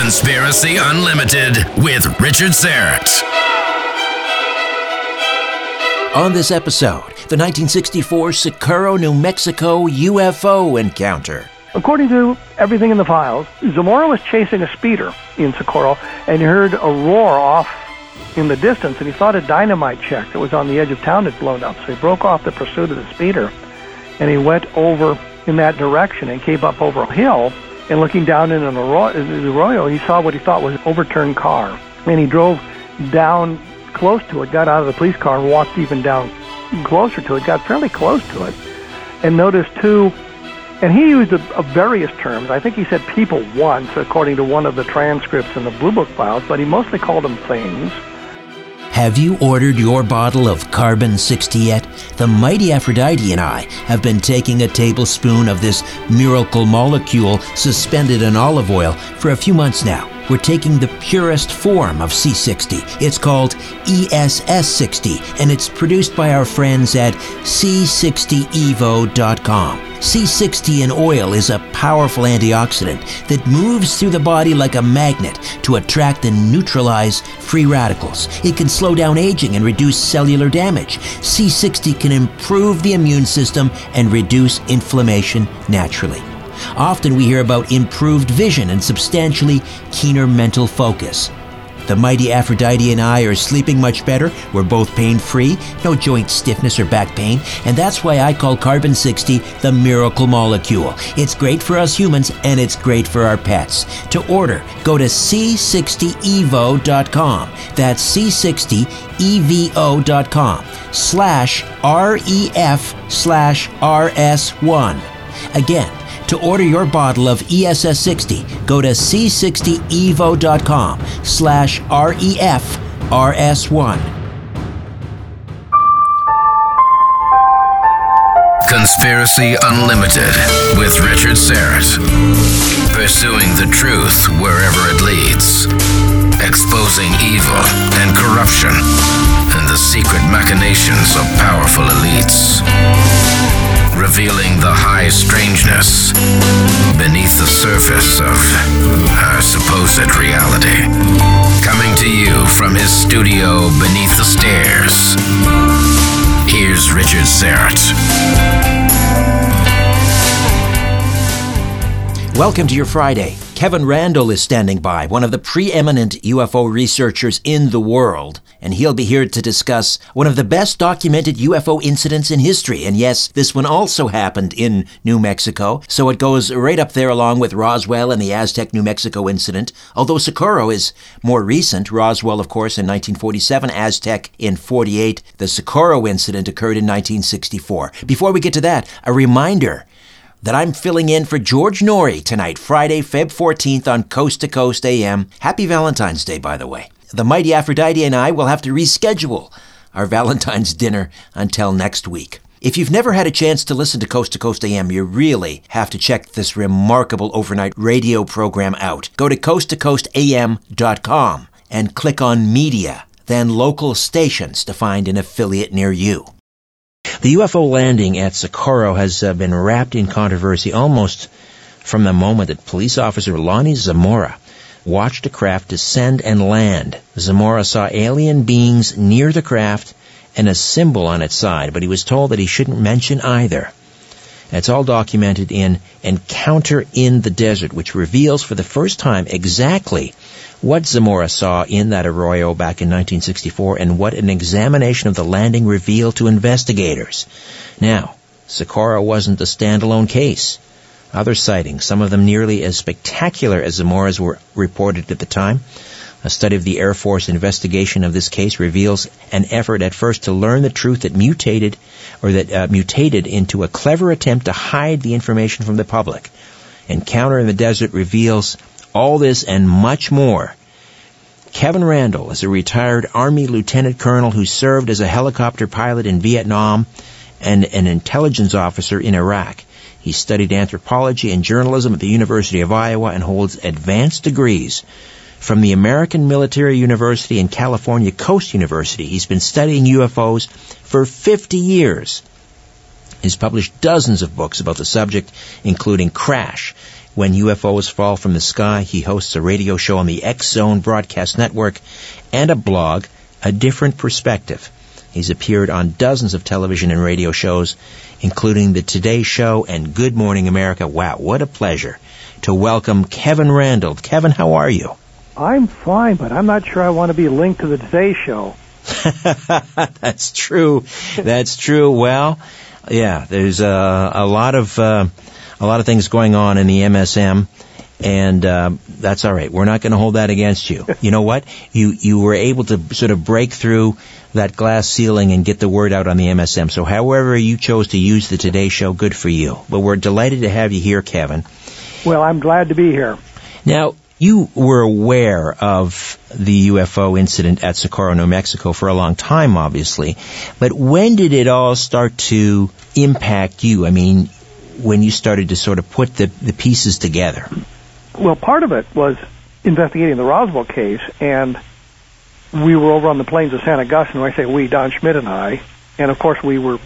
Conspiracy Unlimited with Richard Syrett. On this episode, the 1964 Socorro, New Mexico UFO encounter. According to everything in the files, Zamora was chasing a speeder in Socorro and he heard a roar off in the distance and he thought a dynamite check that was on the edge of town had blown up. So he broke off the pursuit of the speeder and he went over in that direction and came up over a hill and looking down in an arroyo, he saw what he thought was an overturned car. And he drove down close to it, got out of the police car, walked even down closer to it, got fairly close to it, and noticed two. And he used a, a various terms. I think he said people once, according to one of the transcripts in the Blue Book files, but he mostly called them things. Have you ordered your bottle of Carbon 60 yet? The mighty Aphrodite and I have been taking a tablespoon of this miracle molecule suspended in olive oil for a few months now. We're taking the purest form of C60. It's called ESS60, and it's produced by our friends at C60evo.com. C60 in oil is a powerful antioxidant that moves through the body like a magnet to attract and neutralize free radicals. It can slow down aging and reduce cellular damage. C60 can improve the immune system and reduce inflammation naturally. Often we hear about improved vision and substantially keener mental focus. The mighty Aphrodite and I are sleeping much better. We're both pain free, no joint stiffness or back pain, and that's why I call Carbon 60 the miracle molecule. It's great for us humans and it's great for our pets. To order, go to c60evo.com. That's c60evo.com slash ref slash rs1. Again, to order your bottle of ESS60, go to c60evo.com slash REFRS1. Conspiracy Unlimited with Richard Syrett. Pursuing the truth wherever it leads. Exposing evil and corruption and the secret machinations of powerful elites revealing the high strangeness beneath the surface of our supposed reality. Coming to you from his studio beneath the stairs, here's Richard Syrett. Welcome to your Friday. Kevin Randle is standing by, one of the preeminent UFO researchers in the world, and he'll be here to discuss one of the best documented UFO incidents in history. And yes, this one also happened in New Mexico, so it goes right up there along with Roswell and the Aztec, New Mexico incident. Although Socorro is more recent, Roswell, of course, in 1947, Aztec in 48. The Socorro incident occurred in 1964. Before we get to that, a reminder that I'm filling in for George Noory tonight, Friday, Feb 14th on Coast to Coast AM. Happy Valentine's Day, by the way. The mighty Aphrodite and I will have to reschedule our Valentine's dinner until next week. If you've never had a chance to listen to Coast to Coast AM, you really have to check this remarkable overnight radio program out. Go to coasttocoastam.com and click on Media, then Local Stations to find an affiliate near you. The UFO landing at Socorro has uh, been wrapped in controversy almost from the moment that police officer Lonnie Zamora watched a craft descend and land. Zamora saw alien beings near the craft and a symbol on its side, but he was told that he shouldn't mention either. It's all documented in Encounter in the Desert, which reveals for the first time exactly what Zamora saw in that arroyo back in 1964 and what an examination of the landing revealed to investigators. Now, Socorro wasn't a standalone case. Other sightings, some of them nearly as spectacular as Zamora's were reported at the time. A study of the Air Force investigation of this case reveals an effort at first to learn the truth that mutated or that uh, mutated into a clever attempt to hide the information from the public. Encounter in the Desert reveals all this and much more. Kevin Randle is a retired Army lieutenant colonel who served as a helicopter pilot in Vietnam and an intelligence officer in Iraq. He studied anthropology and journalism at the University of Iowa and holds advanced degrees from the American Military University and California Coast University. He's been studying UFOs for 50 years. He's published dozens of books about the subject, including Crash, when UFOs fall from the sky. He hosts a radio show on the X Zone Broadcast Network and a blog, A Different Perspective. He's appeared on dozens of television and radio shows, including The Today Show and Good Morning America. Wow, what a pleasure to welcome Kevin Randle. Kevin, how are you? I'm fine, but I'm not sure I want to be linked to the Today Show. That's true. That's true. Well, yeah, there's uh, a lot of uh, a lot of things going on in the MSM, and uh, that's all right. We're not going to hold that against you. You know what? You you were able to sort of break through that glass ceiling and get the word out on the MSM. So, however you chose to use the Today Show, good for you. But we're delighted to have you here, Kevin. Well, I'm glad to be here. Now, you were aware of the UFO incident at Socorro, New Mexico for a long time, obviously. But when did it all start to impact you? I mean, when you started to sort of put the, the pieces together? Well, part of it was investigating the Roswell case, and we were over on the plains of San Agustin. When I say we, Don Schmitt and I, and of course we were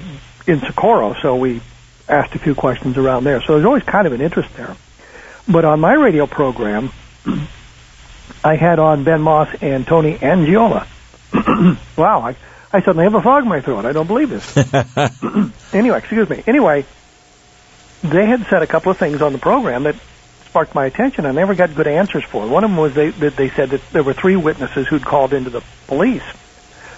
in Socorro, so we asked a few questions around there. So there's always kind of an interest there. But on my radio program, I had on Ben Moss and Tony Angiola. wow, I, I suddenly have a frog in my throat. I don't believe this. anyway, excuse me. Anyway, they had said a couple of things on the program that sparked my attention. I never got good answers for. One of them was they that they said that there were three witnesses who'd called into the police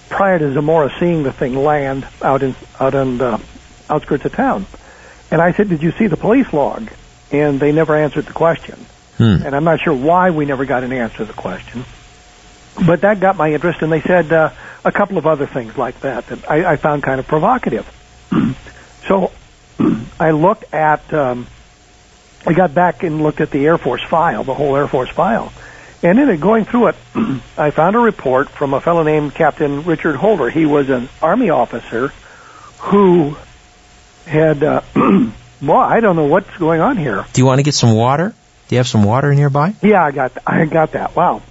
prior to Zamora seeing the thing land out in out in the outskirts of town. And I said, "Did you see the police log?" And they never answered the question. Hmm. And I'm not sure why we never got an answer to the question. But that got my interest, and they said uh, a couple of other things like that that I, I found kind of provocative. so I looked at, um, I got back and looked at the Air Force file, the whole Air Force file. And in it, going through it, I found a report from a fellow named Captain Richard Holder. He was an Army officer who had, uh, well, I don't know what's going on here. Do you want to get some water? Do you have some water nearby? Yeah, I got, I got that. Wow.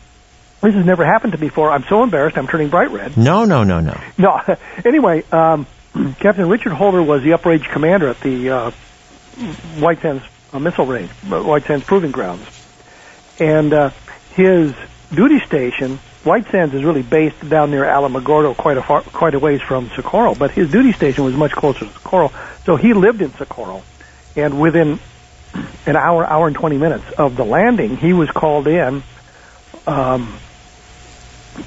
This has never happened to me before. I'm so embarrassed. I'm turning bright red. No, no, no, no. No. anyway, um, Captain Richard Holder was the uprange commander at the uh, White Sands uh, Missile Range, uh, White Sands Proving Grounds, and uh, his duty station. White Sands is really based down near Alamogordo, quite a far, quite a ways from Socorro, but his duty station was much closer to Socorro. So he lived in Socorro, and within an hour, hour and twenty minutes of the landing, he was called in, um,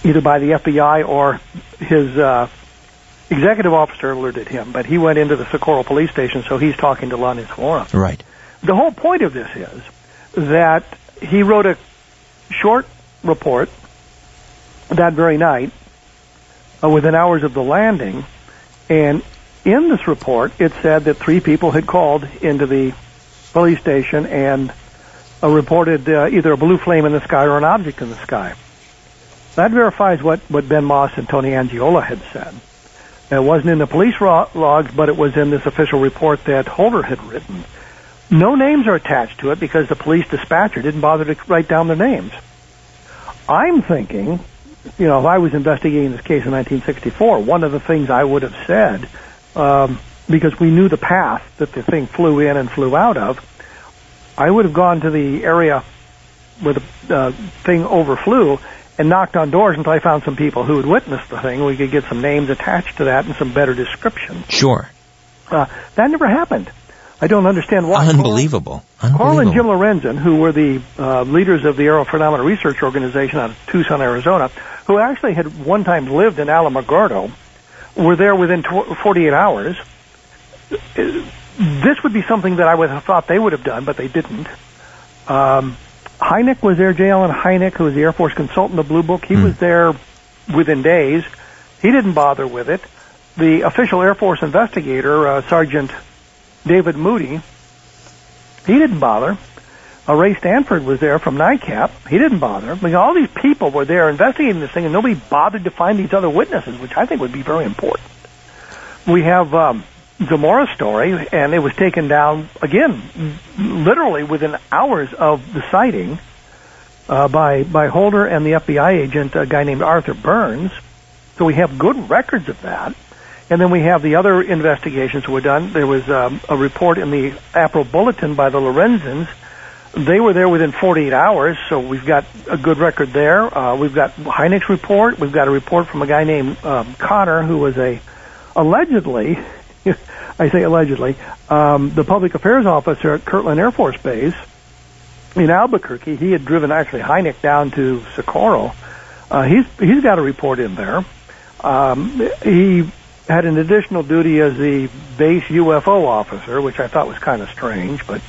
either by the FBI or his uh, executive officer alerted him. But he went into the Socorro police station, so he's talking to Lonnie Zamora. Right. The whole point of this is that he wrote a short report that very night, uh, within hours of the landing, and in this report it said that three people had called into the police station and uh, reported uh, either a blue flame in the sky or an object in the sky. That verifies what, what Ben Moss and Tony Angiola had said. It wasn't in the police ro- logs, but it was in this official report that Holder had written. No names are attached to it because the police dispatcher didn't bother to write down their names. I'm thinking, you know, if I was investigating this case in 1964, one of the things I would have said, um, because we knew the path that the thing flew in and flew out of, I would have gone to the area where the uh, thing overflew and knocked on doors until I found some people who had witnessed the thing. We could get some names attached to that and some better description. Sure. Uh, that never happened. I don't understand why. Unbelievable. Coral and Jim Lorenzen, who were the uh, leaders of the Aerial Phenomena Research Organization out of Tucson, Arizona, who actually had one time lived in Alamogordo, were there within tw- 48 hours. This would be something that I would have thought they would have done, but they didn't. Um, Hynek was there, J. Allen Hynek, who was the Air Force consultant of Blue Book. He was there within days. He didn't bother with it. The official Air Force investigator, uh, Sergeant David Moody, he didn't bother. Uh, Ray Stanford was there from NICAP. He didn't bother. I mean, all these people were there investigating this thing, and nobody bothered to find these other witnesses, which I think would be very important. We have um, Zamora's story, and it was taken down again, literally within hours of the sighting uh, by by Holder and the FBI agent, a guy named Arthur Byrnes. So we have good records of that. And then we have the other investigations were done. There was um, a report in the April Bulletin by the Lorenzens They were there within 48 hours, so we've got a good record there. Uh, we've got Hynek's report. We've got a report from a guy named um, Connor, who was a allegedly, I say allegedly, um, the public affairs officer at Kirtland Air Force Base in Albuquerque. He had driven actually Hynek down to Socorro. Uh, he's he's got a report in there. Um, he had an additional duty as the base UFO officer, which I thought was kind of strange, but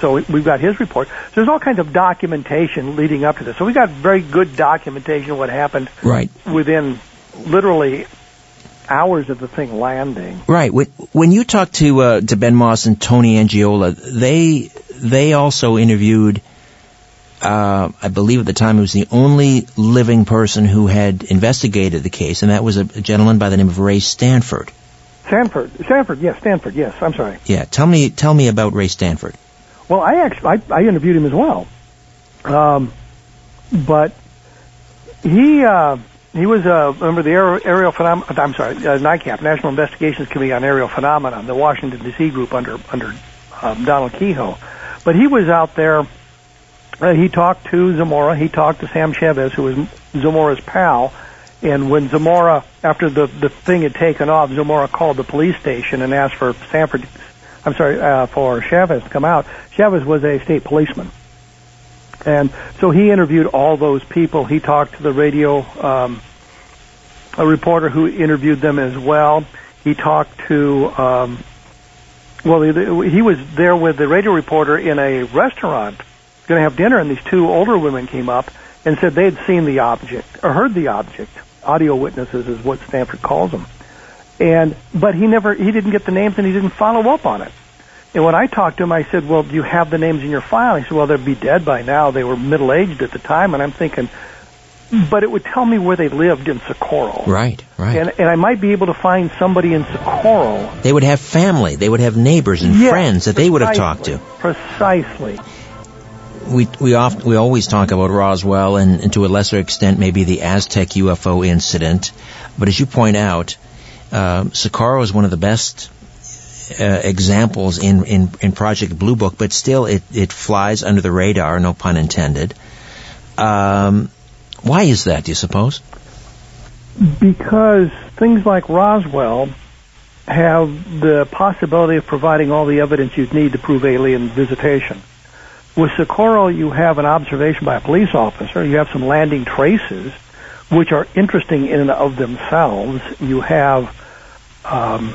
so we've got his report. So there's all kinds of documentation leading up to this. So we got very good documentation of what happened right within literally hours of the thing landing. Right. When you talk to uh, to Ben Moss and Tony Angiola, they they also interviewed. Uh, I believe at the time it was the only living person who had investigated the case, and that was a, a gentleman by the name of Ray Stanford. Stanford, Stanford, yes, Stanford, yes. I'm sorry. Yeah, tell me, tell me about Ray Stanford. Well, I actually I, I interviewed him as well, um, but he uh, he was a member of the aerial, aerial phenom- I'm sorry, uh, NICAP, National Investigations Committee on Aerial Phenomena, the Washington D.C. group under under um, Donald Keyhoe. But he was out there. Uh, he talked to Zamora. He talked to Sam Chavez, who was Zamora's pal. And when Zamora, after the the thing had taken off, Zamora called the police station and asked for Stanford I'm sorry, uh, for Chavez to come out. Chavez was a state policeman. And so he interviewed all those people. He talked to the radio, um, a reporter who interviewed them as well. He talked to, um, well, he, he was there with the radio reporter in a restaurant, going to have dinner, and these two older women came up and said they'd seen the object or heard the object. Audio witnesses is what Stanford calls them. And but he never he didn't get the names and he didn't follow up on it. And when I talked to him, I said, "Well, do you have the names in your file?" He said, "Well, they'd be dead by now. They were middle aged at the time." And I'm thinking, but it would tell me where they lived in Socorro. Right, right. And and I might be able to find somebody in Socorro. They would have family. They would have neighbors and yes, friends that they would have talked to. Precisely. We we often we always talk about Roswell and, and to a lesser extent maybe the Aztec UFO incident, but as you point out, uh, Socorro is one of the best uh, examples in, in, in Project Blue Book, but still it, it flies under the radar, no pun intended. Um, why is that, do you suppose? Because things like Roswell have the possibility of providing all the evidence you'd need to prove alien visitation. With Socorro, you have an observation by a police officer, you have some landing traces, which are interesting in and of themselves. You have um,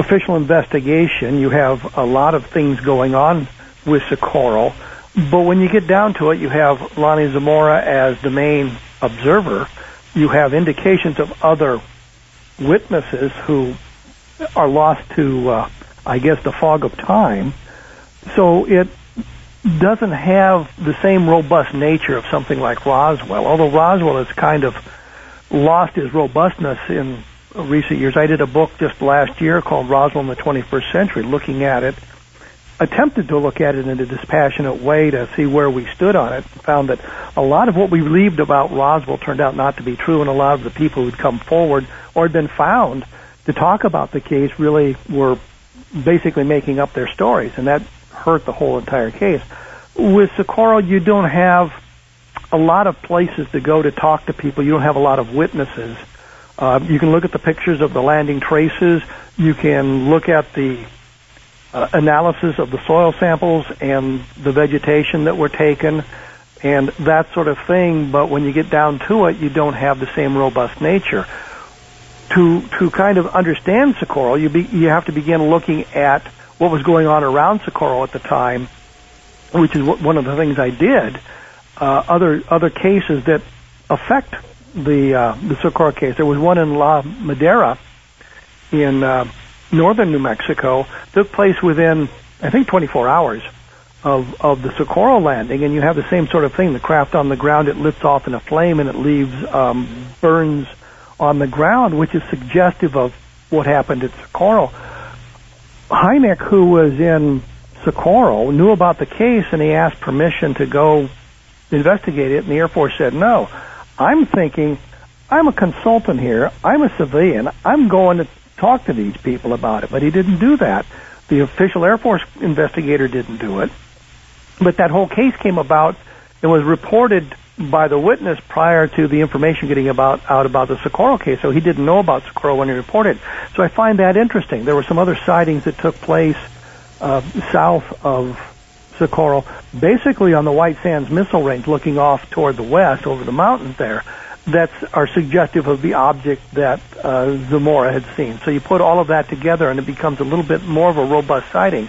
official investigation. You have a lot of things going on with Socorro. But when you get down to it, you have Lonnie Zamora as the main observer. You have indications of other witnesses who are lost to, uh, I guess, the fog of time. So it doesn't have the same robust nature of something like Roswell. Although Roswell has kind of lost his robustness in recent years. I did a book just last year called Roswell in the 21st Century, looking at it, attempted to look at it in a dispassionate way to see where we stood on it. Found that a lot of what we believed about Roswell turned out not to be true, and a lot of the people who'd come forward or had been found to talk about the case really were basically making up their stories, and that hurt the whole entire case. With Socorro, you don't have a lot of places to go to talk to people. You don't have a lot of witnesses. Uh, you can look at the pictures of the landing traces. You can look at the uh, analysis of the soil samples and the vegetation that were taken and that sort of thing. But when you get down to it, you don't have the same robust nature. To to kind of understand Socorro, you be, you have to begin looking at what was going on around Socorro at the time, which is what, one of the things I did. Uh, other other cases that affect the uh, the Socorro case. There was one in La Madera in uh, northern New Mexico. Took place within I think 24 hours of of the Socorro landing, and you have the same sort of thing. The craft on the ground it lifts off in a flame and it leaves um, burns on the ground, which is suggestive of what happened at Socorro. Hynek, who was in Socorro, knew about the case and he asked permission to go investigate it, and the Air Force said no. I'm thinking, I'm a consultant here. I'm a civilian. I'm going to talk to these people about it. But he didn't do that. The official Air Force investigator didn't do it. But that whole case came about and was reported by the witness prior to the information getting about out about the Socorro case. So he didn't know about Socorro when he reported. So I find that interesting. There were some other sightings that took place uh, south of Socorro, basically on the White Sands Missile Range, looking off toward the west over the mountains there. That are suggestive of the object that uh, Zamora had seen. So you put all of that together, and it becomes a little bit more of a robust sighting.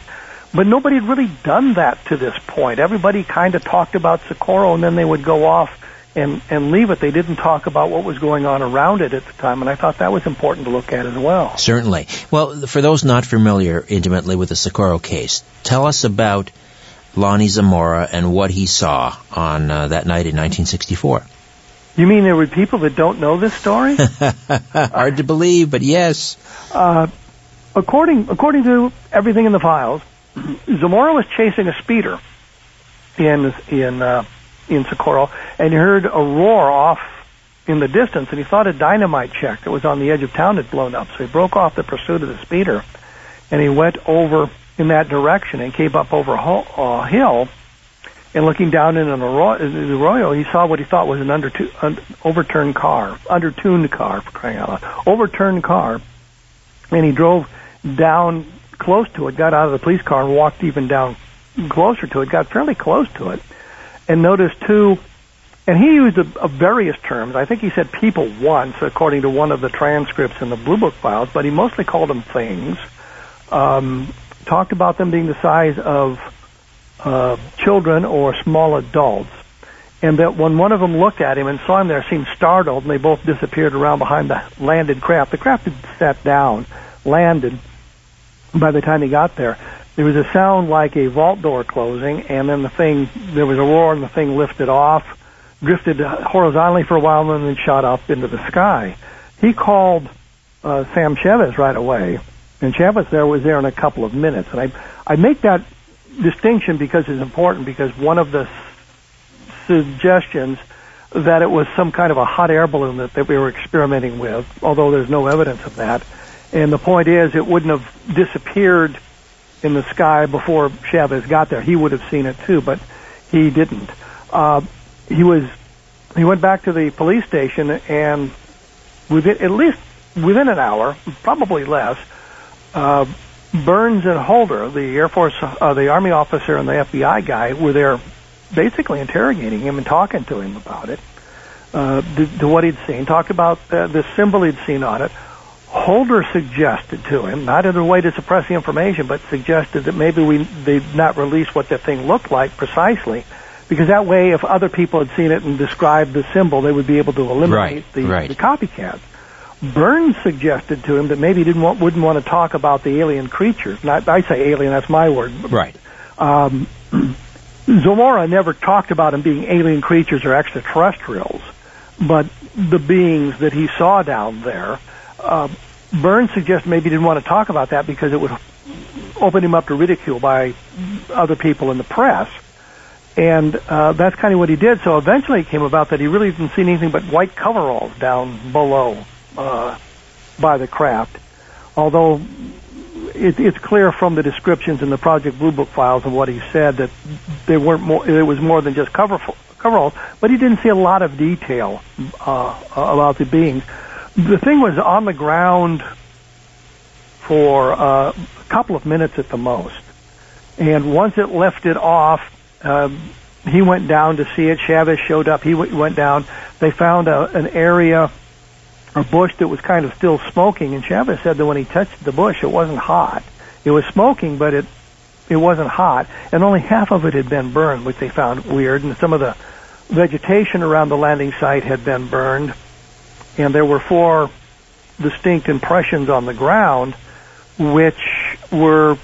But nobody had really done that to this point. Everybody kind of talked about Socorro and then they would go off and, and leave it. They didn't talk about what was going on around it at the time, and I thought that was important to look at as well. Certainly. Well, for those not familiar intimately with the Socorro case, tell us about Lonnie Zamora and what he saw on uh, that night in 1964. You mean there were people that don't know this story? Hard to believe, but yes. Uh, according according to everything in the files, Zamora was chasing a speeder in in uh, in Socorro, and he heard a roar off in the distance, and he thought a dynamite check that was on the edge of town had blown up. So he broke off the pursuit of the speeder, and he went over in that direction and came up over a uh, hill. And looking down in an arroyo, he saw what he thought was an under, un, overturned car, undertuned car, for crying out loud, overturned car. And he drove down close to it, got out of the police car and walked even down closer to it, got fairly close to it, and noticed two. And he used a, a various terms. I think he said people once, according to one of the transcripts in the Blue Book files, but he mostly called them things. Um, talked about them being the size of uh, children or small adults, and that when one of them looked at him and saw him there, seemed startled, and they both disappeared around behind the landed craft. The craft had sat down, landed, by the time he got there, there was a sound like a vault door closing, and then the thing, there was a roar, and the thing lifted off, drifted horizontally for a while, and then shot up into the sky. He called uh, Sam Chavez right away, and Chavez there was there in a couple of minutes. And I, I make that distinction because it's important, because one of the suggestions that it was some kind of a hot air balloon that, that we were experimenting with, although there's no evidence of that, and the point is, it wouldn't have disappeared in the sky before Chavez got there. He would have seen it too, but he didn't. Uh, he was he went back to the police station, and within at least within an hour, probably less, uh, Byrnes and Holder, the Air Force, uh, the Army officer, and the FBI guy, were there, basically interrogating him and talking to him about it, uh, to, to what he'd seen. Talked about uh, the symbol he'd seen on it Holder suggested to him, not in a way to suppress the information, but suggested that maybe we they'd not release what the thing looked like precisely, because that way, if other people had seen it and described the symbol, they would be able to eliminate right, the, right. the copycats. Byrnes suggested to him that maybe he didn't want, wouldn't want to talk about the alien creatures. Not I say alien, that's my word. Right. Um, Zamora never talked about them being alien creatures or extraterrestrials, but the beings that he saw down there uh, Byrnes suggested maybe he didn't want to talk about that because it would open him up to ridicule by other people in the press. And uh, that's kind of what he did. So eventually it came about that he really didn't see anything but white coveralls down below uh, by the craft. Although it, it's clear from the descriptions in the Project Blue Book files and what he said that they weren't more. It was more than just cover coveralls, but he didn't see a lot of detail uh, about the beings the thing was on the ground for uh, a couple of minutes at the most. And once it lifted off, um, he went down to see it. Chavez showed up. He w- went down. They found a, an area, a bush that was kind of still smoking. And Chavez said that when he touched the bush, it wasn't hot. It was smoking, but it it wasn't hot, and only half of it had been burned, which they found weird. And some of the vegetation around the landing site had been burned and there were four distinct impressions on the ground, which were,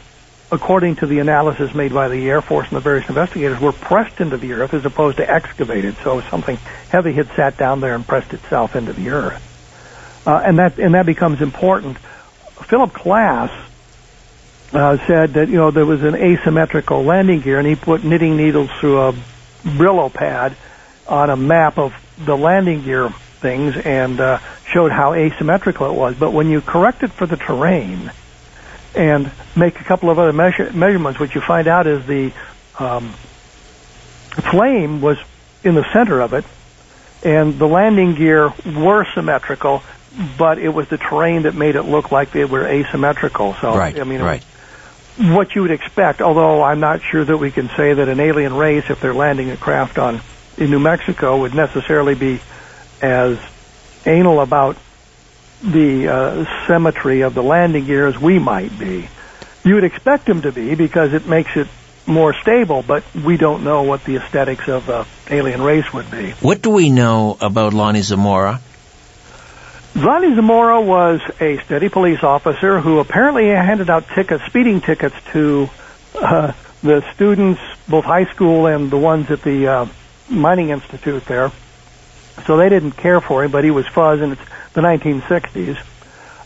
according to the analysis made by the Air Force and the various investigators, were pressed into the earth as opposed to excavated. So something heavy had sat down there and pressed itself into the earth, uh, and that and that becomes important. Philip Klass uh, said that you know there was an asymmetrical landing gear, and he put knitting needles through a Brillo pad on a map of the landing gear things and uh, showed how asymmetrical it was. But when you correct it for the terrain and make a couple of other measure- measurements, what you find out is the um, flame was in the center of it, and the landing gear were symmetrical, but it was the terrain that made it look like they were asymmetrical. So, right, I mean, right. what you would expect, although I'm not sure that we can say that an alien race, if they're landing a craft on in New Mexico, would necessarily be as anal about the uh, symmetry of the landing gear as we might be. You would expect them to be because it makes it more stable, but we don't know what the aesthetics of the alien race would be. What do we know about Lonnie Zamora? Lonnie Zamora was a steady police officer who apparently handed out tickets, speeding tickets to uh, the students, both high school and the ones at the uh, mining institute there. So they didn't care for him, but he was fuzz, and it's the 1960s.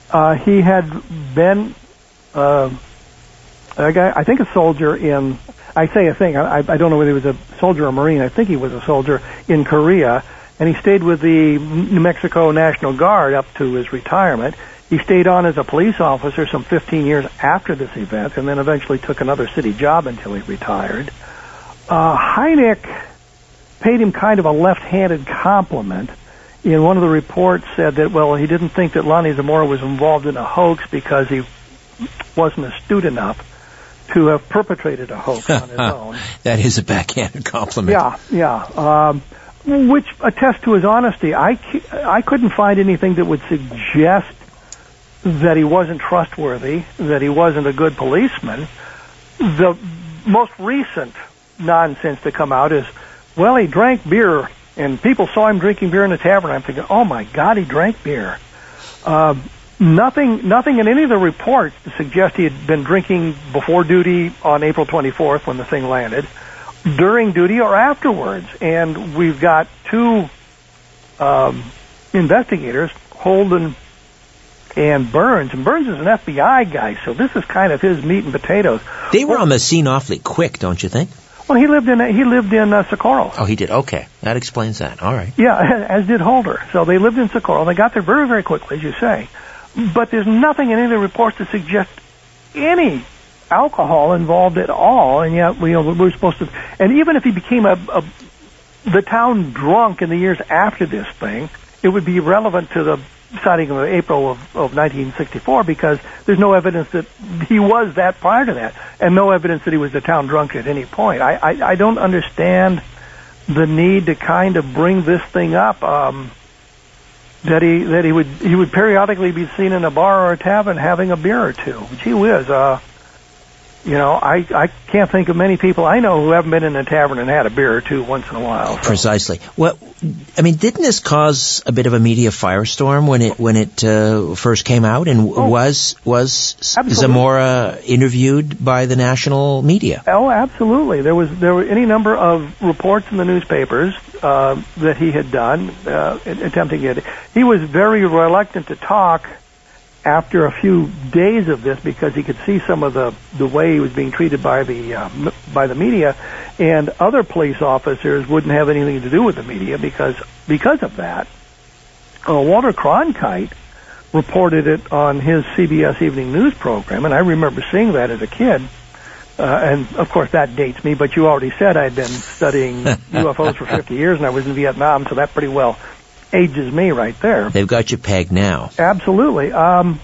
Uh, he had been uh, a guy, I think, a soldier in. I say a thing. I, I don't know whether he was a soldier or marine. I think he was a soldier in Korea, and he stayed with the New Mexico National Guard up to his retirement. He stayed on as a police officer some 15 years after this event, and then eventually took another city job until he retired. Uh, Hynek paid him kind of a left-handed compliment. In one of the reports, said that well, he didn't think that Lonnie Zamora was involved in a hoax because he wasn't astute enough to have perpetrated a hoax on his own. that is a backhanded compliment. Yeah, yeah. Um, which attests to his honesty. I, I couldn't find anything that would suggest that he wasn't trustworthy, that he wasn't a good policeman. The most recent nonsense to come out is, well, he drank beer, and people saw him drinking beer in the tavern. I'm thinking, oh my God, he drank beer. Uh, nothing, nothing in any of the reports to suggest he had been drinking before duty on April 24th when the thing landed during duty or afterwards. And we've got two um, investigators, Holden and Byrnes. And Byrnes is an FBI guy, so this is kind of his meat and potatoes. They were on the scene awfully quick, don't you think? Well, he lived in he lived in uh, Socorro. Oh, he did. Okay, that explains that. All right. Yeah, as did Holder. So they lived in Socorro. They got there very, very quickly, as you say. But there's nothing in any of the reports to suggest any alcohol involved at all, and yet we, you know, we're supposed to. And even if he became a, a the town drunk in the years after this thing, it would be relevant to the sighting of April of, of 1964 because there's no evidence that he was that prior to that, and no evidence that he was the town drunk at any point. I I, I don't understand the need to kind of bring this thing up. Um, that he that he would he would periodically be seen in a bar or a tavern having a beer or two. Gee whiz, uh, you know, I I can't think of many people I know who haven't been in a tavern and had a beer or two once in a while. So. Precisely. Well, I mean, didn't this cause a bit of a media firestorm when it when it uh, first came out? And Oh. was was Absolutely. Zamora interviewed by the national media? Oh, absolutely. There was there were any number of reports in the newspapers uh, that he had done uh, attempting it. He was very reluctant to talk after a few days of this because he could see some of the the way he was being treated by the uh, m- by the media, and other police officers wouldn't have anything to do with the media because because of that. Uh, Walter Cronkite reported it on his CBS Evening News program, and I remember seeing that as a kid. Uh, and of course that dates me, but you already said I'd been studying UFOs for 50 years and I was in Vietnam, so that pretty well ages me right there. They've got you pegged now. Absolutely. Um,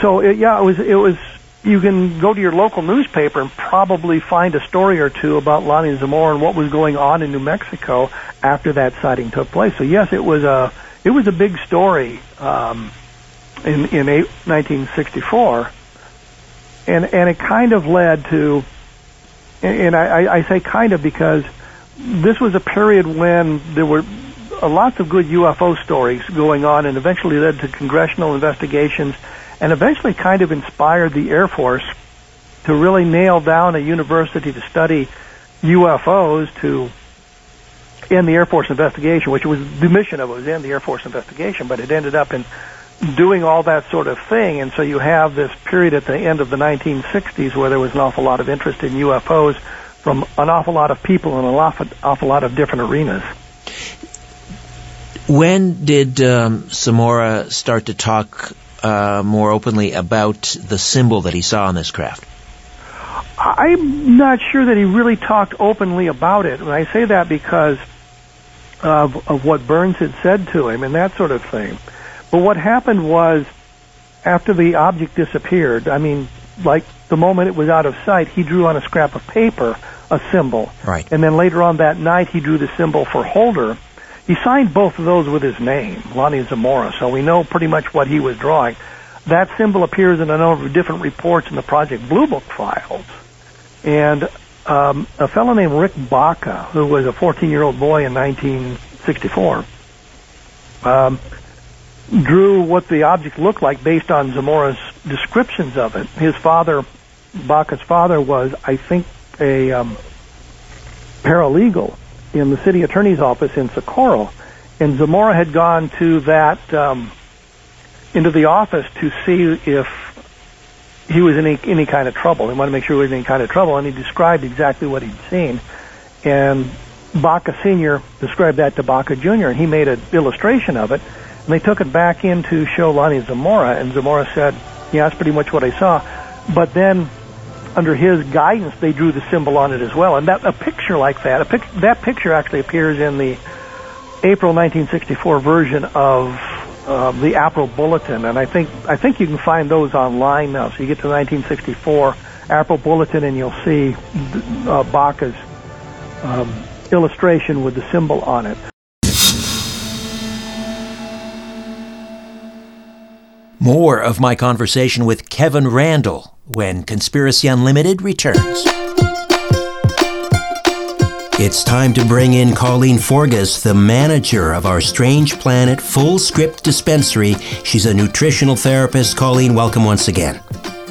so it, yeah, it was it was. You can go to your local newspaper and probably find a story or two about Lonnie Zamora and what was going on in New Mexico after that sighting took place. So yes, it was a it was a big story um, in in eight, 1964, and and it kind of led to, and I, I say kind of because this was a period when there were lots of good UFO stories going on, and eventually led to congressional investigations, and eventually kind of inspired the Air Force to really nail down a university to study UFOs to end the Air Force investigation, which was the mission of it was end the Air Force investigation, but it ended up in doing all that sort of thing, and so you have this period at the end of the 1960s where there was an awful lot of interest in UFOs from an awful lot of people in an awful, awful lot of different arenas. When did um, Zamora start to talk uh, more openly about the symbol that he saw on this craft? I'm not sure that he really talked openly about it. And I say that because of, of what Byrnes had said to him and that sort of thing. But what happened was, after the object disappeared, I mean, like the moment it was out of sight, he drew on a scrap of paper a symbol. Right. And then later on that night, he drew the symbol for Holder. He signed both of those with his name, Lonnie Zamora, so we know pretty much what he was drawing. That symbol appears in a number of different reports in the Project Blue Book files. And um, a fellow named Rick Baca, who was a 14-year-old boy in 1964, um, drew what the object looked like based on Zamora's descriptions of it. His father, Baca's father, was, I think, a um, paralegal in the city attorney's office in Socorro, and Zamora had gone to that um, into the office to see if he was in any, any kind of trouble. He wanted to make sure he was in any kind of trouble, and he described exactly what he'd seen. And Baca Sr. described that to Baca Jr., and he made an illustration of it. And they took it back in to show Lonnie Zamora, and Zamora said, yeah, that's pretty much what I saw. But then, under his guidance, they drew the symbol on it as well. And that a picture like that, a pic, that picture actually appears in the April 1964 version of uh, the April Bulletin, and I think I think you can find those online now. So you get to 1964 April Bulletin, and you'll see uh, Baca's um, illustration with the symbol on it. More of my conversation with Kevin Randle when Conspiracy Unlimited returns. It's time to bring in Colleen Forgas, the manager of our Strange Planet Fullscript Dispensary. She's a nutritional therapist. Colleen, welcome once again.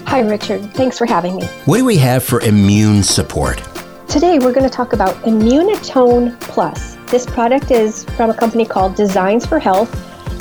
Hi, Richard. Thanks for having me. What do we have for immune support? Today, we're going to talk about Immunitone Plus. This product is from a company called Designs for Health,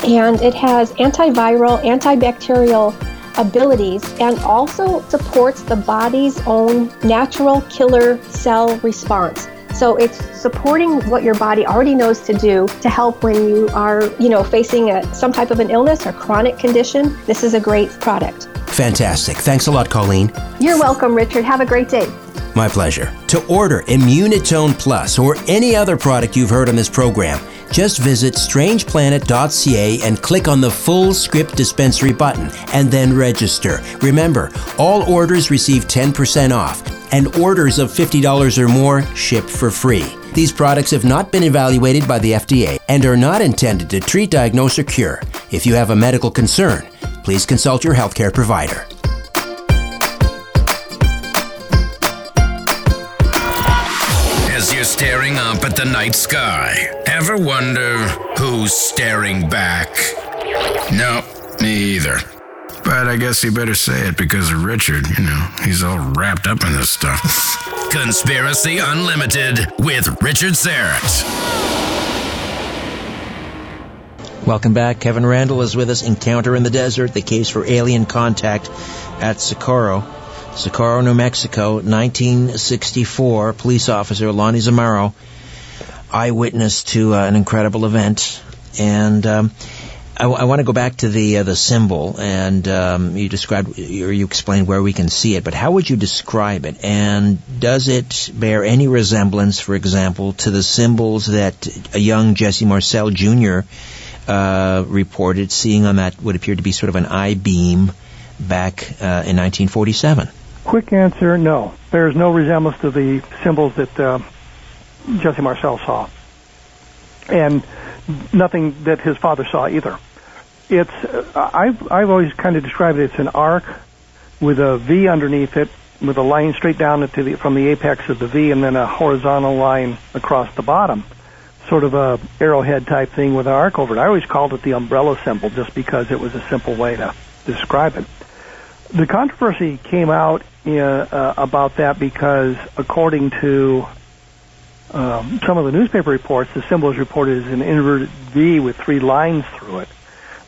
and it has antiviral, antibacterial abilities and also supports the body's own natural killer cell response. So it's supporting what your body already knows to do to help when you are, you know, facing a, some type of an illness or chronic condition. This is a great product. Fantastic. Thanks a lot, Colleen. You're welcome, Richard. Have a great day. My pleasure. To order Immunitone Plus or any other product you've heard on this program, just visit strangeplanet.ca and click on the Fullscript dispensary button and then register. Remember, all orders receive 10% off and orders of $50 or more ship for free. These products have not been evaluated by the FDA and are not intended to treat, diagnose, or cure. If you have a medical concern, please consult your healthcare provider. As you're staring up at the night sky, ever wonder who's staring back? No, me either. But I guess you better say it because of Richard, you know, he's all wrapped up in this stuff. Conspiracy Unlimited with Richard Syrett. Welcome back. Kevin Randle is with us. Encounter in the Desert, the case for alien contact at Socorro. Socorro, New Mexico, 1964. Police officer Lonnie Zamora, eyewitness to uh, an incredible event. And um, I, I want to go back to the uh, the symbol, and um, you described or you explained where we can see it. But how would you describe it? And does it bear any resemblance, for example, to the symbols that a young Jesse Marcel Jr. Uh, reported seeing on that would appear to be sort of an I beam back uh, in 1947? Quick answer: No. There's no resemblance to the symbols that uh, Jesse Marcel saw, and nothing that his father saw either. It's uh, I've I've always kind of described it. It's an arc with a V underneath it, with a line straight down to the, from the apex of the V, and then a horizontal line across the bottom, sort of a arrowhead type thing with an arc over it. I always called it the umbrella symbol just because it was a simple way to describe it. The controversy came out uh, uh, about that because, according to um, some of the newspaper reports, the symbol is reported as an inverted V with three lines through it.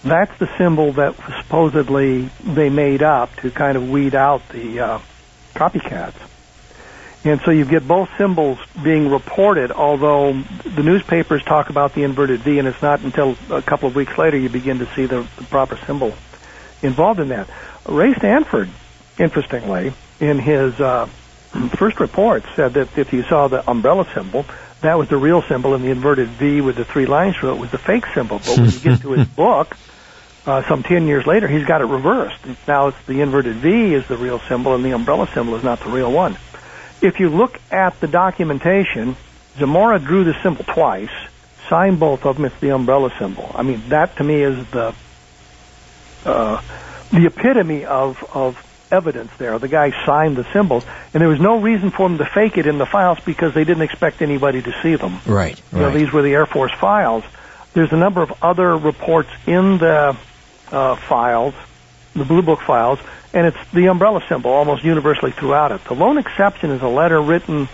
That's the symbol that supposedly they made up to kind of weed out the uh, copycats. And so you get both symbols being reported, although the newspapers talk about the inverted V, and it's not until a couple of weeks later you begin to see the, the proper symbol involved in that. Ray Stanford, interestingly, in his uh, first report, said that if you saw the umbrella symbol, that was the real symbol, and the inverted V with the three lines through it was the fake symbol. But when you get to his book, uh, some 10 years later, he's got it reversed. Now it's the inverted V is the real symbol, and the umbrella symbol is not the real one. If you look at the documentation, Zamora drew the symbol twice, signed both of them. It's the umbrella symbol. I mean, that to me is the uh, the epitome of of evidence there. The guy signed the symbols, and there was no reason for him to fake it in the files because they didn't expect anybody to see them. Right. You know, these were the Air Force files. There's a number of other reports in the uh, files, the Blue Book files, and it's the umbrella symbol almost universally throughout it. The lone exception is a letter written,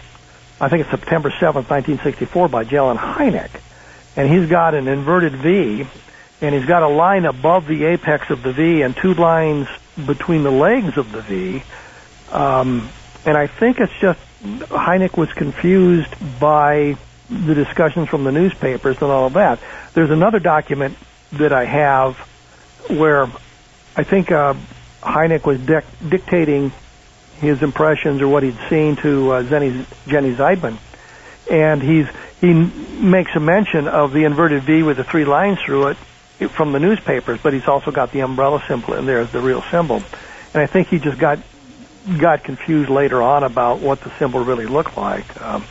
I think it's September 7th, 1964, by J. Allen Hynek, and he's got an inverted V, and he's got a line above the apex of the V and two lines between the legs of the V. Um, and I think it's just Hynek was confused by the discussions from the newspapers and all of that. There's another document that I have where I think uh, Hynek was dic- dictating his impressions or what he'd seen to uh, Jennie, Jennie Zeidman, and he's he makes a mention of the inverted V with the three lines through it from the newspapers, but he's also got the umbrella symbol in there as the real symbol. And I think he just got got confused later on about what the symbol really looked like. Um,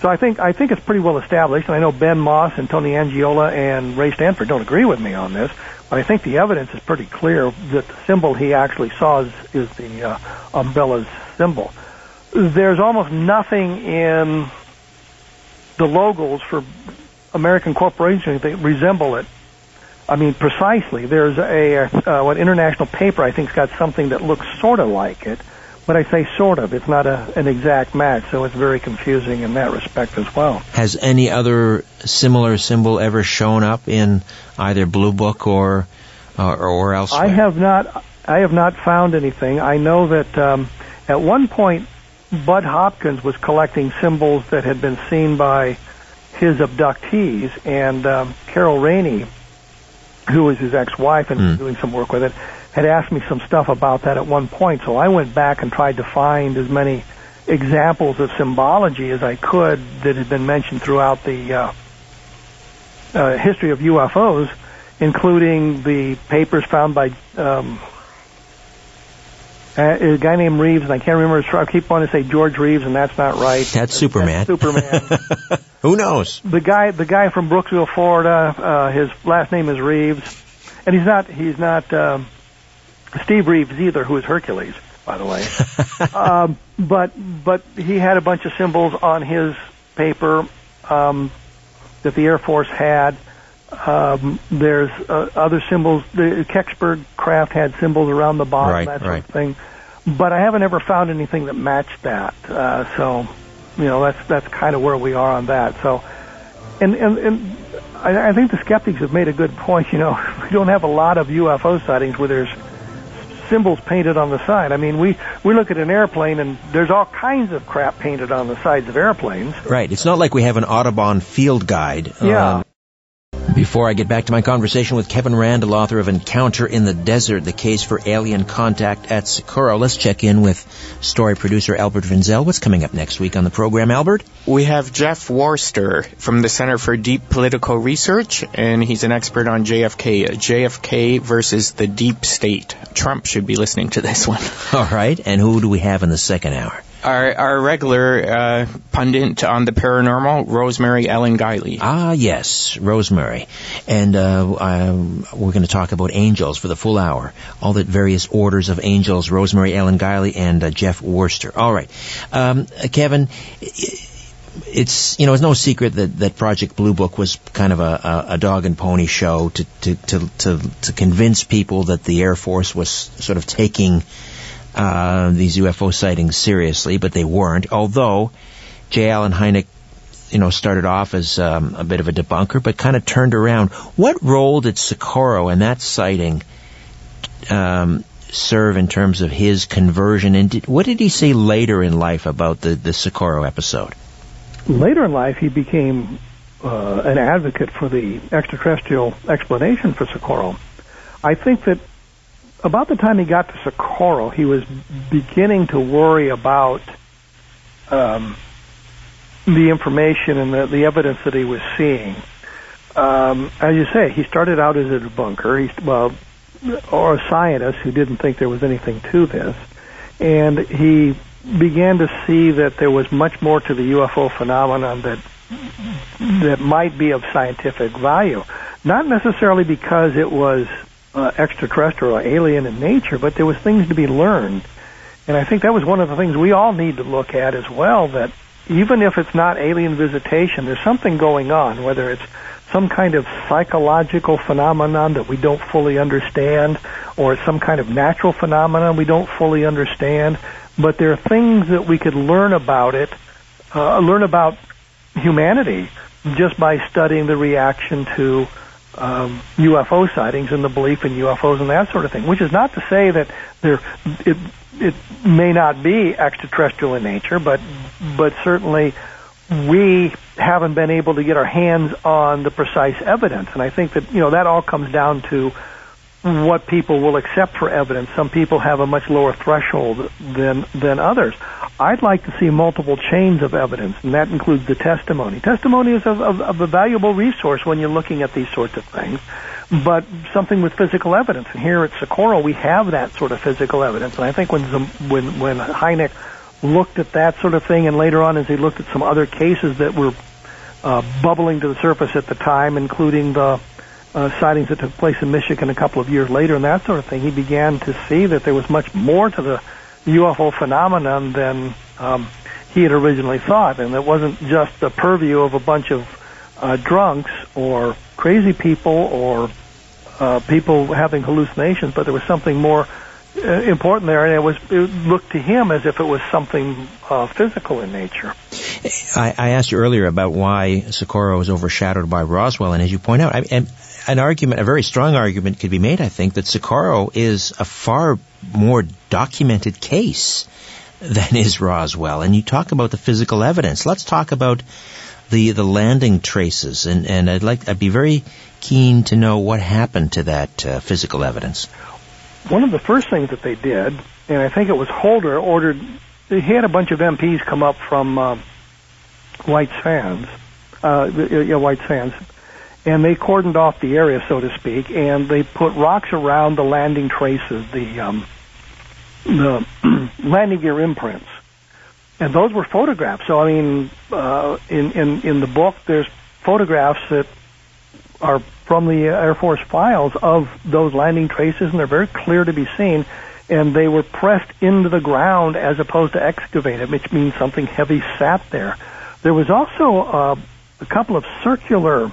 so I think I think it's pretty well established, and I know Ben Moss and Tony Angiola and Ray Stanford don't agree with me on this, I think the evidence is pretty clear that the symbol he actually saw is, is the uh, umbrella's symbol. There's almost nothing in the logos for American corporations that resemble it. I mean, precisely. There's a uh, what international paper I think's got something that looks sort of like it, but I say sort of. It's not a, an exact match, so it's very confusing in that respect as well. Has any other similar symbol ever shown up in either Blue Book or or, or elsewhere? I have not. I have not found anything. I know that um, at one point Bud Hopkins was collecting symbols that had been seen by his abductees, and um, Carol Rainey, who was his ex-wife and Mm. doing some work with it, had asked me some stuff about that at one point. So I went back and tried to find as many examples of symbology as I could that had been mentioned throughout the uh, uh, history of UFOs, including the papers found by um, a a guy named Reeves, and I can't remember his. I keep wanting to say George Reeves, and that's not right. That's Superman. That's Superman. Who knows? the guy, the guy from Brooksville, Florida. Uh, his last name is Reeves, and he's not. He's not um, Steve Reeves either, who is Hercules, by the way. um, but but he had a bunch of symbols on his paper um, that the Air Force had. Um, there's uh, other symbols. The Kecksburg craft had symbols around the bottom, Right, that sort right. of thing. But I haven't ever found anything that matched that. Uh, so, you know, that's that's kind of where we are on that. So, and and, and I, I think the skeptics have made a good point. You know, we don't have a lot of UFO sightings where there's symbols painted on the side. I mean, we we look at an airplane and there's all kinds of crap painted on the sides of airplanes. Right. It's not like we have an Audubon field guide. Yeah. Um, before I get back to my conversation with Kevin Randle, author of Encounter in the Desert, the case for alien contact at Socorro, let's check in with story producer Albert Vinzel. What's coming up next week on the program, Albert? We have Jeff Worster from the Center for Deep Political Research, and he's an expert on JFK. JFK versus the deep state. Trump should be listening to this one. All right. And who do we have in the second hour? Our, our regular uh, pundit on the paranormal, Rosemary Ellen Guiley. Ah, yes, Rosemary. And uh, um, we're going to talk about angels for the full hour. All the various orders of angels, Rosemary Ellen Guiley and uh, Jeff Worster. All right. Um, uh, Kevin, i- it's, you know, it's no secret that, that Project Blue Book was kind of a, a, a dog and pony show to, to, to, to, to convince people that the Air Force was sort of taking uh, these UFO sightings seriously, but they weren't. Although J. Allen Hynek, you know, started off as um, a bit of a debunker, but kind of turned around. What role did Socorro and that sighting um, serve in terms of his conversion? And did, what did he say later in life about the the Socorro episode? Later in life, he became uh, an advocate for the extraterrestrial explanation for Socorro. I think that about the time he got to Socorro, he was beginning to worry about um, the information and the, the evidence that he was seeing. Um, as you say, he started out as a debunker, well, or a scientist who didn't think there was anything to this, and he began to see that there was much more to the UFO phenomenon that that might be of scientific value. Not necessarily because it was uh, extraterrestrial or alien in nature, but there was things to be learned. And I think that was one of the things we all need to look at as well, that even if it's not alien visitation, there's something going on, whether it's some kind of psychological phenomenon that we don't fully understand, or some kind of natural phenomenon we don't fully understand. But there are things that we could learn about it, uh, learn about humanity just by studying the reaction to um, UFO sightings and the belief in UFOs and that sort of thing. Which is not to say that there it it may not be extraterrestrial in nature, but but certainly we haven't been able to get our hands on the precise evidence. And I think that you know that all comes down to what people will accept for evidence. Some people have a much lower threshold than than others. I'd like to see multiple chains of evidence, and that includes the testimony. Testimony is of, of, of a valuable resource when you're looking at these sorts of things, but something with physical evidence. And here at Socorro, we have that sort of physical evidence. And I think when when when Hynek looked at that sort of thing, and later on as he looked at some other cases that were uh, bubbling to the surface at the time, including the uh, sightings that took place in Michigan a couple of years later and that sort of thing, he began to see that there was much more to the UFO phenomenon than um, he had originally thought, and it wasn't just the purview of a bunch of uh, drunks or crazy people or uh, people having hallucinations, but there was something more uh, important there, and it was it looked to him as if it was something uh, physical in nature. I, I, asked you earlier about why Socorro was overshadowed by Roswell, and as you point out, I, an argument, a very strong argument could be made, I think, that Socorro is a far more documented case than is Roswell. And you talk about the physical evidence. Let's talk about the, the landing traces. And, and I'd like, I'd be very keen to know what happened to that uh, physical evidence. One of the first things that they did, and I think it was Holder ordered, he had a bunch of MPs come up from uh, White Sands, uh, yeah, White Sands, and they cordoned off the area, so to speak, and they put rocks around the landing traces, the um, the landing gear imprints, and those were photographs. So I mean, uh, in in in the book, there's photographs that are from the Air Force files of those landing traces, and they're very clear to be seen. And they were pressed into the ground as opposed to excavated, which means something heavy sat there. There was also uh, a couple of circular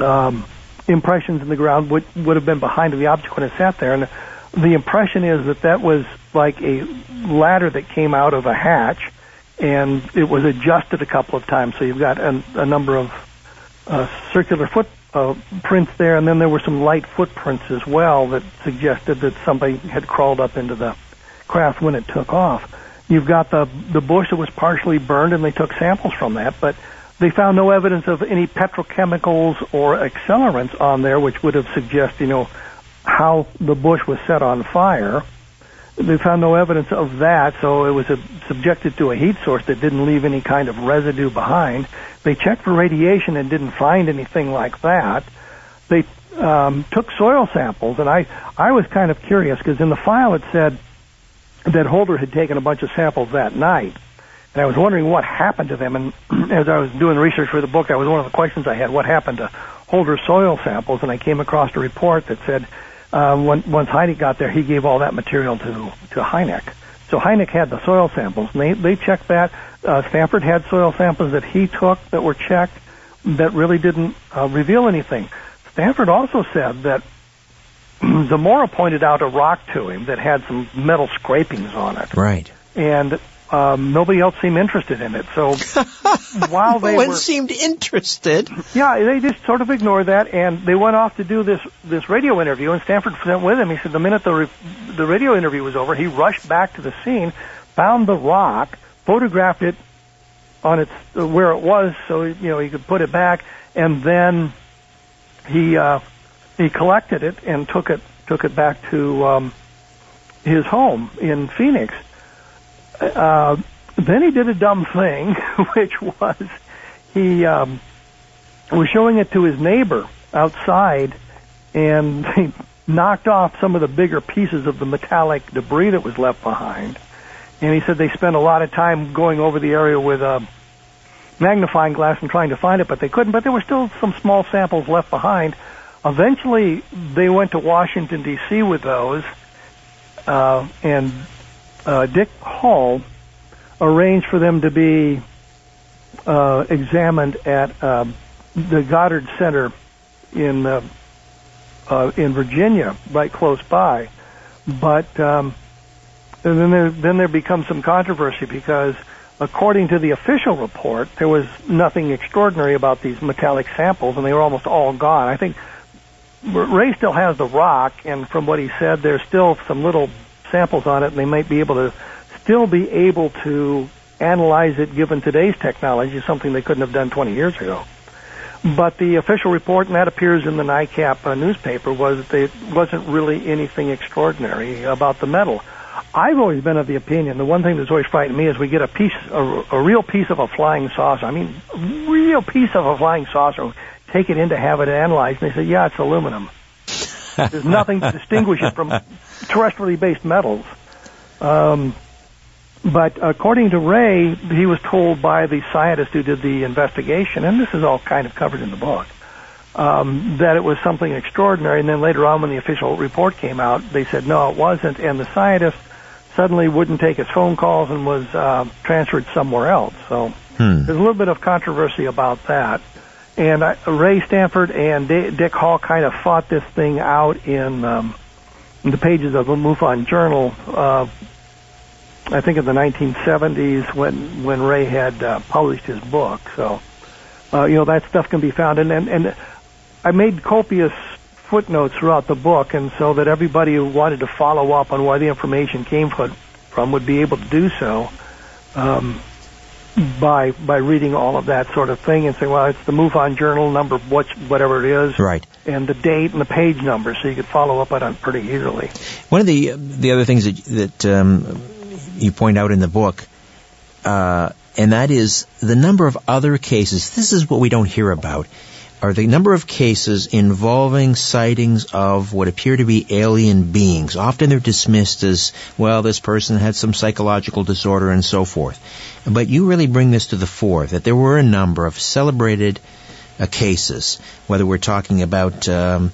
um, impressions in the ground would would have been behind the object when it sat there, and the impression is that that was like a ladder that came out of a hatch, and it was adjusted a couple of times. So you've got a, a number of uh, circular footprints uh, there, and then there were some light footprints as well that suggested that somebody had crawled up into the craft when it took off. You've got the the bush that was partially burned, and they took samples from that, but they found no evidence of any petrochemicals or accelerants on there, which would have suggested, you know, how the bush was set on fire. They found no evidence of that, so it was a, subjected to a heat source that didn't leave any kind of residue behind. They checked for radiation and didn't find anything like that. They um, took soil samples, and I I was kind of curious because in the file it said that Holder had taken a bunch of samples that night. And I was wondering what happened to them. And as I was doing research for the book, that was one of the questions I had. What happened to Holder soil samples? And I came across a report that said uh, when, once Hynek got there, he gave all that material to to Hynek. So Hynek had the soil samples, and they they checked that. Uh, Stanford had soil samples that he took that were checked that really didn't uh, reveal anything. Stanford also said that Zamora pointed out a rock to him that had some metal scrapings on it. Right. And um, nobody else seemed interested in it. So while they no one were, seemed interested, yeah, they just sort of ignored that, and they went off to do this this radio interview. And Stanford went with him. He said the minute the re- the radio interview was over, he rushed back to the scene, found the rock, photographed it on its uh, where it was, so you know he could put it back, and then he uh, he collected it and took it took it back to um, his home in Phoenix uh, then he did a dumb thing, which was he um, was showing it to his neighbor outside, and he knocked off some of the bigger pieces of the metallic debris that was left behind. And he said they spent a lot of time going over the area with a magnifying glass and trying to find it, but they couldn't. But there were still some small samples left behind. Eventually, they went to Washington D.C. with those, uh, and uh, Dick Hall arranged for them to be uh, examined at uh, the Goddard Center in uh, uh, in Virginia, right close by. But um, then there then there becomes some controversy because, according to the official report, there was nothing extraordinary about these metallic samples, and they were almost all gone. I think Ray still has the rock, and from what he said, there's still some little samples on it, and they might be able to still be able to analyze it given today's technology, something they couldn't have done 20 years ago. But the official report, and that appears in the NICAP uh, newspaper, was that there wasn't really anything extraordinary about the metal. I've always been of the opinion, the one thing that's always frightened me is we get a piece, a, a real piece of a flying saucer. I mean, real piece of a flying saucer, take it in to have it analyzed, and they say, yeah, it's aluminum. There's nothing to distinguish it from terrestrially based metals. Um, but according to Ray, he was told by the scientist who did the investigation, and this is all kind of covered in the book, um, that it was something extraordinary. And then later on, when the official report came out, they said no, it wasn't. And the scientist suddenly wouldn't take his phone calls and was uh, transferred somewhere else. So hmm. there's a little bit of controversy about that. And I, Ray Stanford and D- Dick Hall kind of fought this thing out in, um, in the pages of the MUFON Journal. Uh, I think in the 1970s when when Ray had uh, published his book. So, uh, you know, that stuff can be found, and, and and I made copious footnotes throughout the book, and so that everybody who wanted to follow up on where the information came from would be able to do so. Um, by by reading all of that sort of thing and say, well, it's the MUFON Journal number, what's whatever it is, right? And the date and the page number, so you could follow up on it pretty easily. One of the the other things that that um, you point out in the book, uh, and that is the number of other cases. This is what we don't hear about. Are the number of cases involving sightings of what appear to be alien beings. Often they're dismissed as, well, this person had some psychological disorder and so forth. But you really bring this to the fore, that there were a number of celebrated uh, cases, whether we're talking about um,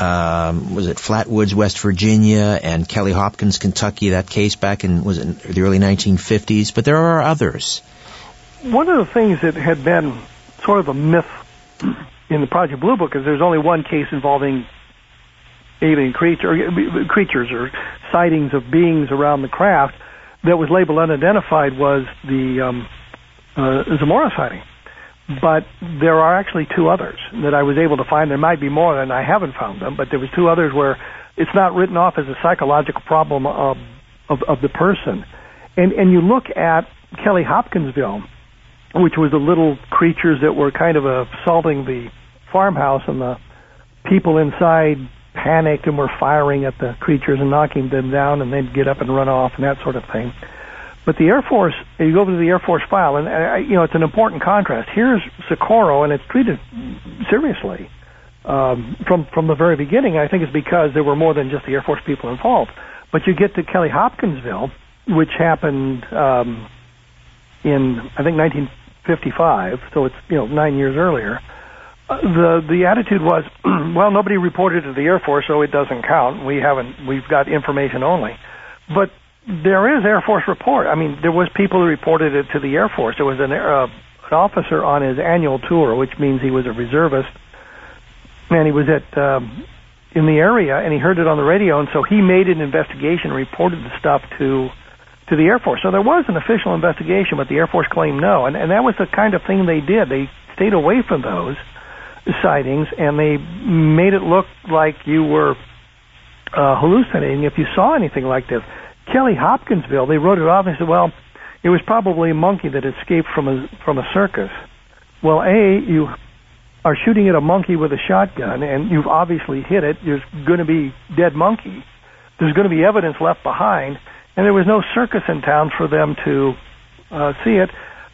um, was it Flatwoods, West Virginia, and Kelly Hopkins, Kentucky. That case back in was the early 1950s. But there are others. One of the things that had been sort of a myth in the Project Blue Book is there's only one case involving alien creature, creatures or sightings of beings around the craft that was labeled unidentified was the um, uh, Zamora sighting but there are actually two others that I was able to find. There might be more, and I haven't found them, but there was two others where it's not written off as a psychological problem of of, of the person. And and you look at Kelly Hopkinsville, which was the little creatures that were kind of uh, assaulting the farmhouse, and the people inside panicked and were firing at the creatures and knocking them down, and they'd get up and run off and that sort of thing. But the Air Force, you go to the Air Force file, and uh, you know it's an important contrast. Here's Socorro, and it's treated seriously um, from from the very beginning. I think it's because there were more than just the Air Force people involved. But you get to Kelly Hopkinsville, which happened um, in I think 1955, so it's you know nine years earlier. Uh, the the attitude was, well, nobody reported to the Air Force, so it doesn't count. We haven't. We've got information only. But there is Air Force report. I mean, there was people who reported it to the Air Force. There was an, uh, an officer on his annual tour, which means he was a reservist, and he was at um, in the area, and he heard it on the radio, and so he made an investigation, reported the stuff to to the Air Force. So there was an official investigation, but the Air Force claimed no, and and that was the kind of thing they did. They stayed away from those sightings, and they made it look like you were uh, hallucinating if you saw anything like this. Kelly Hopkinsville, they wrote it off and said, well, it was probably a monkey that escaped from a from a circus. Well, a you are shooting at a monkey with a shotgun, and you've obviously hit it. There's going to be dead monkey. There's going to be evidence left behind, and there was no circus in town for them to uh, see it.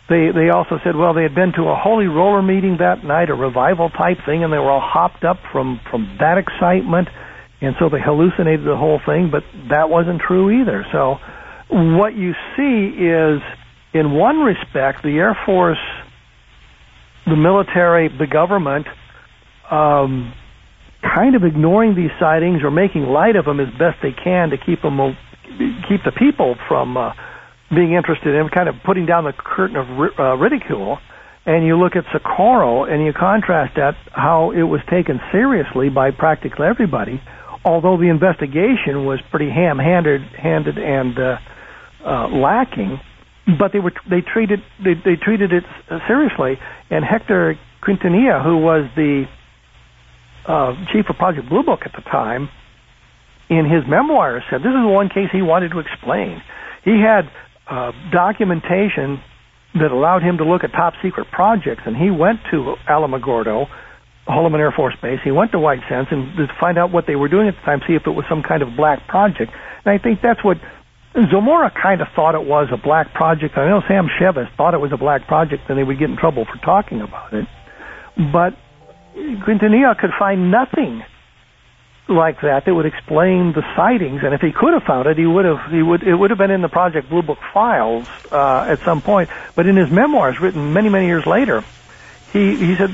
They they also said, well, they had been to a holy roller meeting that night, a revival type thing, and they were all hopped up from from that excitement, and so they hallucinated the whole thing. But that wasn't true either. So what you see is, in one respect, the Air Force, the military, the government. Um, kind of ignoring these sightings or making light of them as best they can to keep them keep the people from uh, being interested in kind of putting down the curtain of uh, ridicule and you look at Socorro and you contrast that how it was taken seriously by practically everybody although the investigation was pretty ham-handed handed and uh, uh, lacking but they were they treated they, they treated it seriously and Hector Quintanilla who was the uh, chief of Project Blue Book at the time, in his memoirs said this is the one case he wanted to explain. He had uh, documentation that allowed him to look at top secret projects, and he went to Alamogordo, Holloman Air Force Base. He went to White Sands and to find out what they were doing at the time, see if it was some kind of black project. And I think that's what Zamora kind of thought it was a black project. I know Sam Chavez thought it was a black project, and they would get in trouble for talking about it. But Quintanilla could find nothing like that that would explain the sightings. And if he could have found it, he would have. He would. It would have been in the Project Blue Book files uh, at some point. But in his memoirs, written many many years later, he he said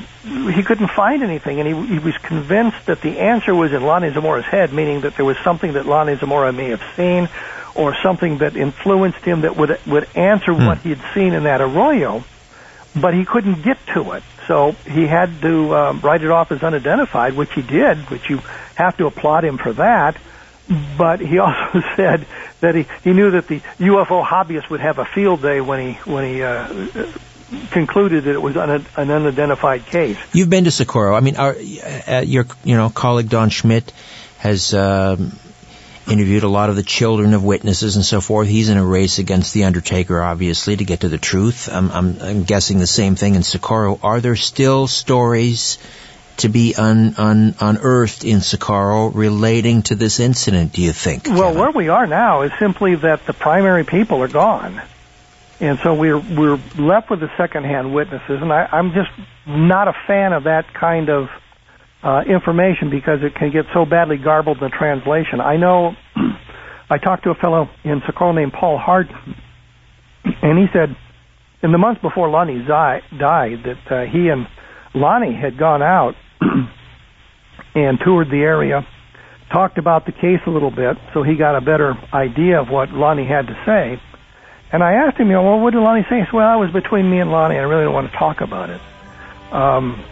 he couldn't find anything, and he he was convinced that the answer was in Lonnie Zamora's head, meaning that there was something that Lonnie Zamora may have seen, or something that influenced him that would would answer hmm. what he had seen in that arroyo. But he couldn't get to it. So he had to um, write it off as unidentified, which he did, which you have to applaud him for that. But he also said that he, he knew that the UFO hobbyist would have a field day when he when he uh, concluded that it was un, an unidentified case. You've been to Socorro. I mean, our, uh, your you know colleague Don Schmitt has um, interviewed a lot of the children of witnesses and so forth. He's in a race against the Undertaker, obviously, to get to the truth. I'm, I'm, I'm guessing the same thing in Socorro. Are there still stories to be un, un, unearthed in Socorro relating to this incident, do you think? Well, Kevin? where we are now is simply that the primary people are gone. And so we're we're left with the secondhand witnesses, and I, I'm just not a fan of that kind of uh, information because it can get so badly garbled in the translation. I know I talked to a fellow in Socorro named Paul Hart, and he said in the months before Lonnie died that uh, he and Lonnie had gone out and toured the area, talked about the case a little bit, so he got a better idea of what Lonnie had to say. And I asked him, you know, well, what did Lonnie say? He said, well, it was between me and Lonnie, I really don't want to talk about it. Um,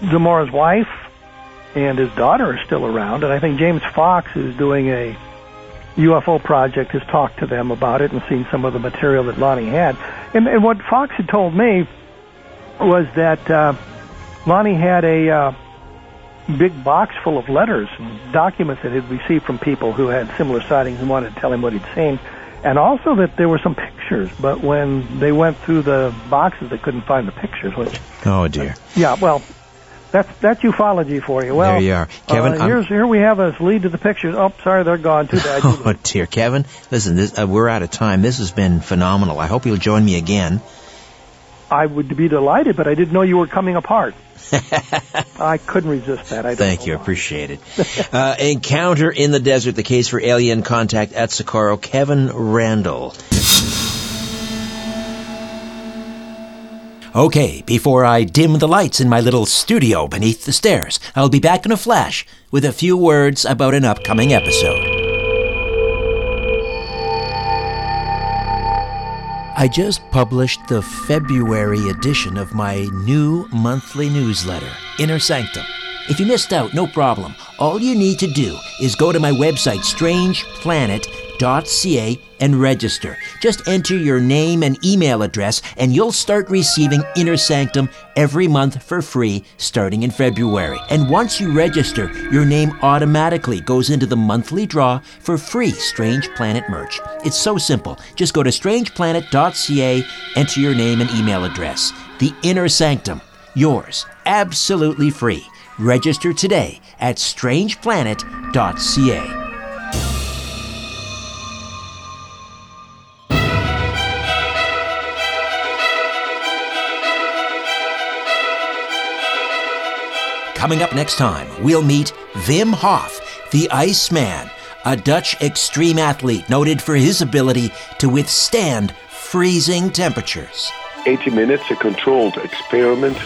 Zamora's wife and his daughter is still around. And I think James Fox, who's doing a UFO project, has talked to them about it and seen some of the material that Lonnie had. And, and what Fox had told me was that uh, Lonnie had a uh, big box full of letters and documents that he'd received from people who had similar sightings and wanted to tell him what he'd seen. And also that there were some pictures, but when they went through the boxes, they couldn't find the pictures. Which, oh dear. Uh, yeah, well, that's that's ufology for you. Well, there you are, Kevin. Uh, here's here we have us lead to the pictures. Oh, sorry, they're gone. Too bad. oh dear, Kevin. Listen, this, uh, we're out of time. This has been phenomenal. I hope you'll join me again. I would be delighted, but I didn't know you were coming apart. I couldn't resist that. I Thank you. Appreciate it. uh, Encounter in the Desert, the case for alien contact at Socorro. Kevin Randle. Okay, before I dim the lights in my little studio beneath the stairs, I'll be back in a flash with a few words about an upcoming episode. I just published the February edition of my new monthly newsletter, Inner Sanctum. If you missed out, no problem. All you need to do is go to my website, strangeplanet.ca, and register. Just enter your name and email address, and you'll start receiving Inner Sanctum every month for free starting in February. And once you register, your name automatically goes into the monthly draw for free Strange Planet merch. It's so simple. Just go to strangeplanet.ca, enter your name and email address. The Inner Sanctum. Yours. Absolutely free. Register today at strangeplanet.ca. Coming up next time, we'll meet Wim Hof, the Iceman, a Dutch extreme athlete noted for his ability to withstand freezing temperatures. 80 minutes, a controlled experiment.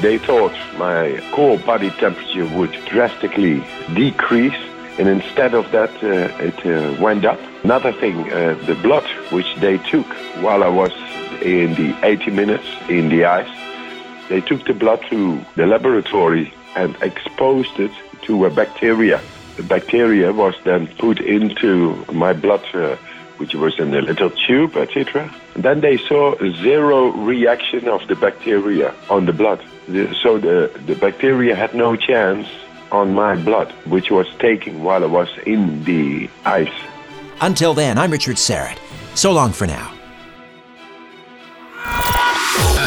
They thought my core body temperature would drastically decrease, and instead of that, uh, it uh, went up. Another thing, uh, the blood which they took while I was in the 80 minutes in the ice, they took the blood to the laboratory and exposed it to a bacteria. The bacteria was then put into my blood, uh, which was in a little tube, etc. Then they saw zero reaction of the bacteria on the blood. The, so the, the bacteria had no chance on my blood, which was taken while I was in the ice. Until then, I'm Richard Syrett. So long for now.